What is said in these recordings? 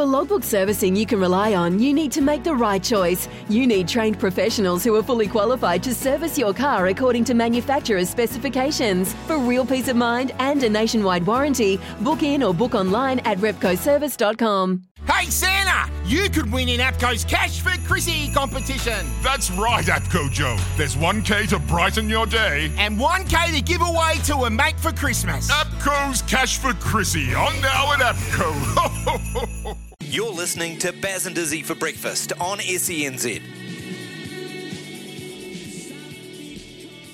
For logbook servicing you can rely on, you need to make the right choice. You need trained professionals who are fully qualified to service your car according to manufacturer's specifications. For real peace of mind and a nationwide warranty, book in or book online at repcoservice.com. Hey Santa, you could win in APCO's Cash for Chrissy competition. That's right, APCO Joe. There's 1K to brighten your day. And 1K to give away to a mate for Christmas. APCO's Cash for Chrissy on now at APCO. You're listening to Baz and Izzy for breakfast on SENZ.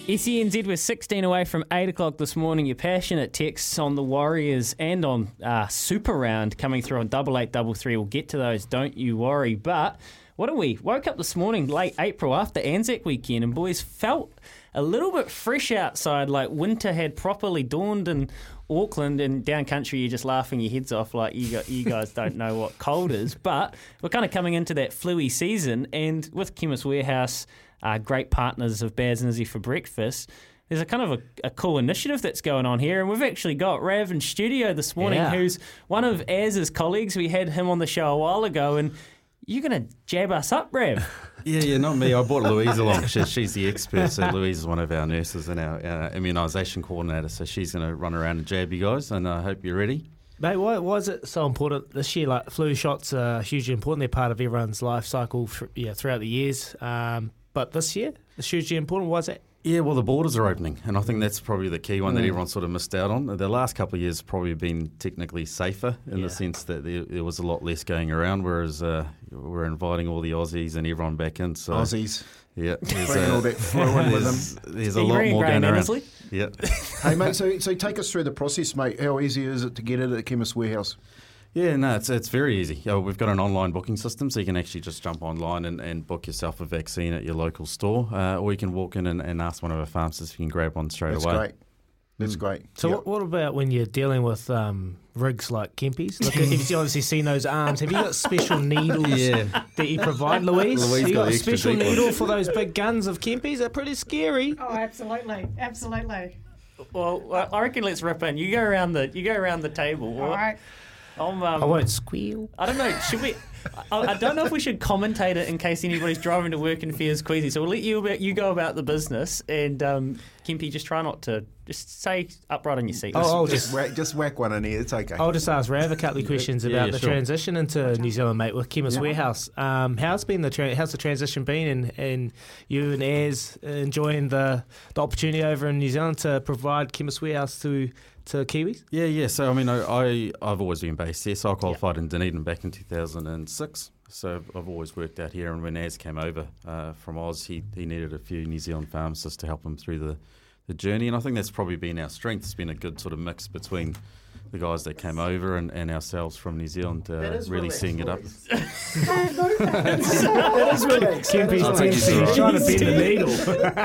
SENZ, we're 16 away from 8 o'clock this morning. Your passionate texts on the Warriors and on uh, Super Round coming through on double eight double three. We'll get to those, don't you worry. But what are we? Woke up this morning, late April, after Anzac weekend, and boys felt a little bit fresh outside, like winter had properly dawned in Auckland and down country. You're just laughing your heads off, like you, got, you guys don't know what cold is. But we're kind of coming into that fluey season, and with Chemist Warehouse uh, great partners of Baz and Izzy for breakfast. There's a kind of a, a, cool initiative that's going on here, and we've actually got Rav in studio this morning, Yeah. who's one of Az's colleagues. We had him on the show a while ago, and you're going to jab us up, Rav. Yeah, yeah, not me. I brought Louise along. She, she's the expert. So Louise is one of our nurses and our, our immunisation coordinator. So she's going to run around and jab you guys, and I hope you're ready. Mate, why, why is it so important this year? Like flu shots are hugely important. They're part of everyone's life cycle th- yeah, throughout the years. Um, but this year, it's hugely important. Why is that? Yeah, well, the borders are opening, and I think that's probably the key one that Mm. everyone sort of missed out on. The last couple of years probably been technically safer in Yeah. the sense that there, there was a lot less going around, whereas uh, we're inviting all the Aussies and everyone back in. So Aussies. Yeah, Bringing all that flu in with there's, them. there's a lot more grey going around. Mandersley? Yeah. hey mate, so so take us through the process, mate. How easy is it to get it at Chemist Warehouse? Yeah, no, it's, it's very easy. Uh, we've got an online booking system, so you can actually just jump online and, and book yourself a vaccine at your local store, uh, or you can walk in and, and ask one of our pharmacists if you can grab one straight away. That's away. great. That's great. So, Yep. what, what about when you're dealing with um, rigs like Kempy's? Look, you've obviously seen those arms. Have you got special needles Yeah. that you provide, Louise? Louise Have you got got a special needle for those big guns of Kempy's? They're pretty scary. Oh, absolutely, absolutely. Well, I I reckon let's rip in. You go around the you go around the table. All right. Um, I won't squeal. I don't know. Should we? I, I don't know if we should commentate it in case anybody's driving to work and fears queasy. So we'll let you about, you go about the business, and um, Kempy, just try not to just say upright on your seat. Oh, I'll just just whack, just whack one in here. It's okay. I'll just ask Rav a couple of questions Yeah, about yeah, the sure. transition into New Zealand, mate, with Chemist Warehouse. Um, how's been the tra- how's the transition been, and, and you and Az enjoying the the opportunity over in New Zealand to provide Chemist Warehouse to to Kiwis? Yeah, yeah. So I mean, I, I I've always been based here. So I qualified in Dunedin back in 2006. So I've always worked out here. And when Az came over uh, from Oz, he he needed a few New Zealand pharmacists to help him through the the journey. And I think that's probably been our strength. It's been a good sort of mix between. The guys that came over and, and ourselves from New Zealand, uh, really seeing it up. Kempy's I'll take you tense. through He's it. trying to bend the needle.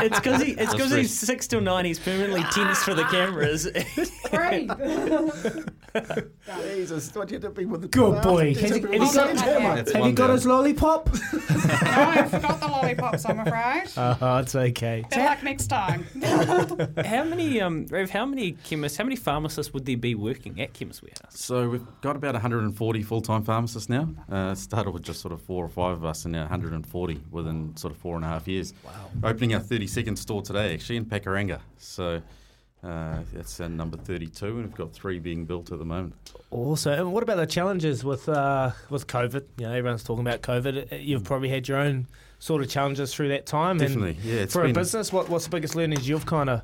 it's because he, it's That's 'cause right. he's six till nine. He's permanently tense for the cameras. Great. Jesus, what you doing with the Good boy. Has have you got, That's have one you got down. his lollipop? No, I forgot the lollipops. I'm afraid. Oh, it's okay. Better luck next time. how many um, Rav, How many chemists? How many pharmacists would there be working at Chemist Warehouse? So we've got about 140 full-time pharmacists now. Uh, started with just sort of four or five of us, and now 140 within sort of four and a half years. Wow! Opening our 32nd store today, actually in Pakuranga. So uh, that's uh, number 32, and we've got three being built at the moment. Awesome. and what about the challenges with uh, with COVID? You know, everyone's talking about COVID. Uh, You've probably had your own sort of challenges through that time. and Definitely, yeah. It's for a business, what, what's the biggest learnings you've kind of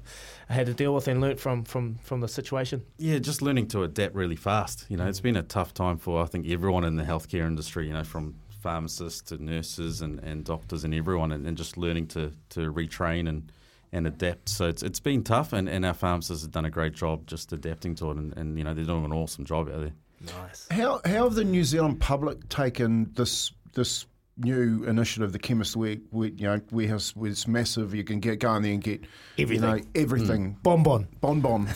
had to deal with and learnt from, from, from the situation? Yeah, just learning to adapt really fast. You know, it's been a tough time for I think everyone in the healthcare industry. You know, from pharmacists to nurses and, and doctors and everyone, and, and just learning to, to retrain and, and adapt. So it's it's been tough, and, and our pharmacists have done a great job just adapting to it, and, and you know they're doing an awesome job out there. Nice. How how have the New Zealand public taken this this new initiative, the Chemist Ware, Ware- you know, warehouse was massive. You can get go in there and get Everything. you know, everything. Bonbon. Bon bon.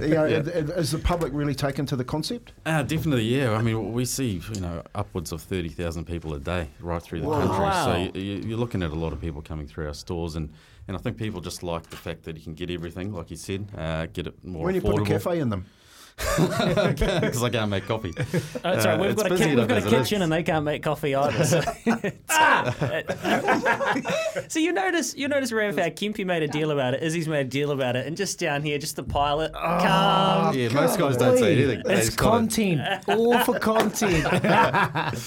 you know, Is the public really taken to the concept? Uh, definitely, yeah. I mean, we see you know upwards of thirty thousand people a day right through the Whoa. country. Wow. So you, you- you're looking at a lot of people coming through our stores, and, and I think people just like the fact that you can get everything, like you said, uh, get it more affordable. when you put a cafe in them, because I can't make coffee. Oh, sorry, Uh, we've it's got a, busy ki- we've got a as it is. kitchen and they can't make coffee either. So, so you notice you notice Rav how Kempy made a deal about it. Izzy's made a deal about it, and just down here, just the pilot. Oh, calm. Yeah, most guys don't say anything. They It's just gotta- content, all for content.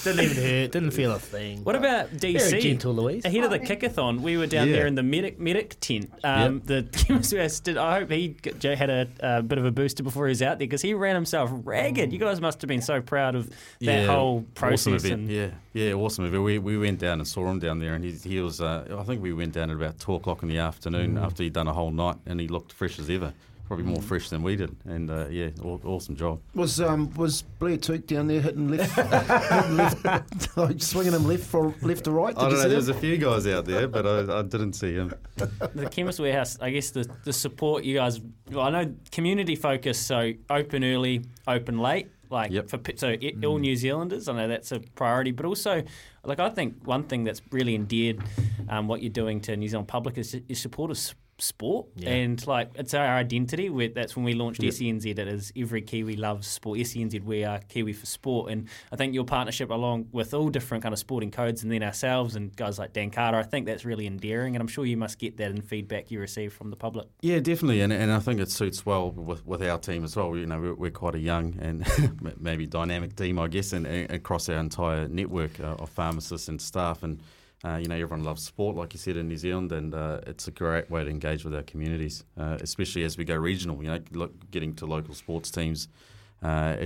Didn't even hurt. Didn't feel a thing. What about DC? Very gentle, Louise. Ahead of the kickathon, we were down Yeah. there in the medic medic tent. Um, The chemist did. I hope he got- Jay had a uh, bit of a booster before he was out there because he ran himself ragged. You guys must have been so proud of that whole process. Awesome event. Yeah, yeah, awesome event. We, we went down and saw him down there, and he, he was. Uh, I think we went down at about two o'clock in the afternoon Mm. after he'd done a whole night, and he looked fresh as ever. Probably more fresh than we did, and uh, yeah, aw- awesome job. Was um was Blair Tuke down there hitting left, hitting left like swinging him left for left to right? Did I don't know. see There's him? a few guys out there, but I, I didn't see him. the Chemist Warehouse, I guess the, the support you guys, well, I know community focus, so open early, open late. Like Yep. for pi- so i- all New Zealanders, I know that's a priority, but also, like I think one thing that's really endeared um, what you're doing to New Zealand public is, is support sport, and like it's our identity. that's when we launched SENZ. It is every Kiwi loves sport. SENZ, we are Kiwi for sport, and I think your partnership along with all different kind of sporting codes, and then ourselves and guys like Dan Carter, I think that's really endearing, and I'm sure you must get that in feedback you receive from the public. Yeah, definitely, and, and I think it suits well with, with our team as well. You know, we're, we're quite a young and maybe dynamic team, I guess, and, and across our entire network uh, of pharmacists and staff, and uh, you know, everyone loves sport, like you said, in New Zealand, and uh, it's a great way to engage with our communities, uh, especially as we go regional. You know, look, getting to local sports teams uh,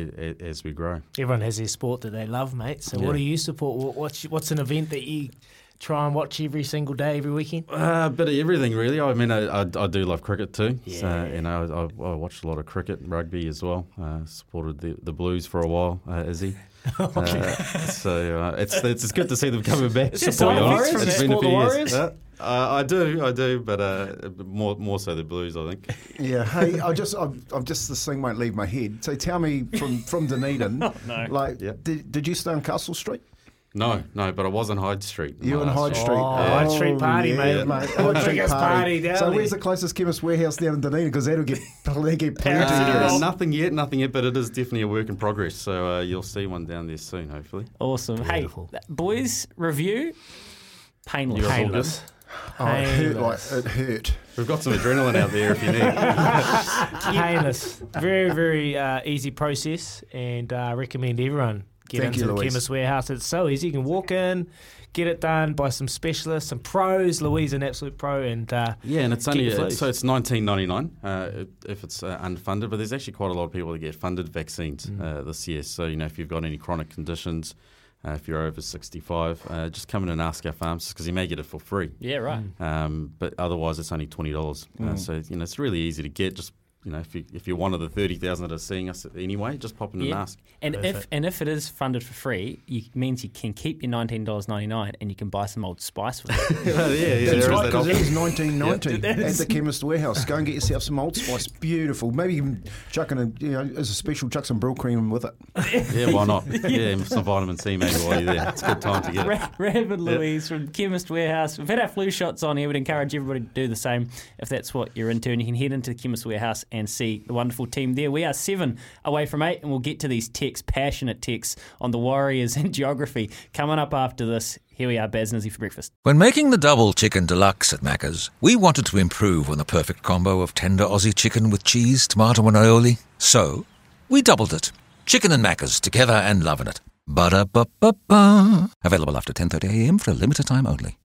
as we grow. Everyone has their sport that they love, mate. So, Yeah. what do you support? What's what's an event that you try and watch every single day, every weekend? Uh, a bit of everything, really. I mean, I, I, I do love cricket too. Yeah. So, you know, I, I watched a lot of cricket, and rugby as well. Uh, supported the, the Blues for a while, uh, Izzy. Uh, so uh, it's, it's it's good to see them coming back. Is it to be Warriors? honest. From It's been a few years. Uh, uh, I do, I do, but uh, more more so the Blues, I think. Yeah. Hey, I just I've, I've just this thing won't leave my head. So tell me from from Dunedin, no. like Yep. did, did you stay on Castle Street? No, no, but I was on Hyde Street. You my and Hyde. Street. Oh, Hyde Street party, mate. mate. Oh, Hyde Street biggest party down So there. where's the closest chemist warehouse down in Dunedin? Because that'll get they get plenty. Uh, yes. nothing yet, nothing yet, but it is definitely a work in progress. So uh, you'll see one down there soon, hopefully. Awesome. Beautiful. Hey, boys, review. Painless. You guys all? Painless. Oh, it hurt like it hurt. We've got some adrenaline out there if you need. Painless. Very, very uh, easy process, and uh, recommend everyone get Thank into you, the Louise. Chemist Warehouse. It's so easy. You can walk in, get it done by some specialists, some pros. Louise, an absolute pro, and uh, Yeah, and it's only your uh, so it's nineteen ninety nine uh, if it's uh, unfunded. But there's actually quite a lot of people that get funded vaccines Mm. uh, this year. So you know if you've got any chronic conditions, uh, if you're over sixty five, uh, just come in and ask our pharmacist because you may get it for free. Yeah, right. Um, but otherwise, it's only twenty dollars. Uh, Mm. so you know it's really easy to get. Just you know if you if you're one of the thirty thousand that are seeing us anyway, just pop in and Yeah. ask. And if and if it is funded for free, it means you can keep your nineteen dollars ninety nine, and you can buy some old spice with it. yeah, yeah, That's there right, is that because it option. was 1990 at the Chemist Warehouse. Go and get yourself some Old Spice. Beautiful. Maybe even chuck in a, you know, as a special, chuck some Brylcreem with it. Yeah, why not? Yeah, some vitamin C maybe while you're there. It's a good time to get it. Ra- Rav and Louise from Chemist Warehouse. We've had our flu shots on here. We'd encourage everybody to do the same if that's what you're into. And you can head into the Chemist Warehouse and see the wonderful team there. We are seven away from eight, and we'll get to these texts, passionate texts on the Warriors and geography coming up after this. Here we are, Baz and Izzy for breakfast. When making the double chicken deluxe at Macca's, we wanted to improve on the perfect combo of tender Aussie chicken with cheese, tomato, and aioli. So, we doubled it. Chicken and Macca's together and loving it. Ba-da-ba-ba-ba. Available after 10.30am for a limited time only.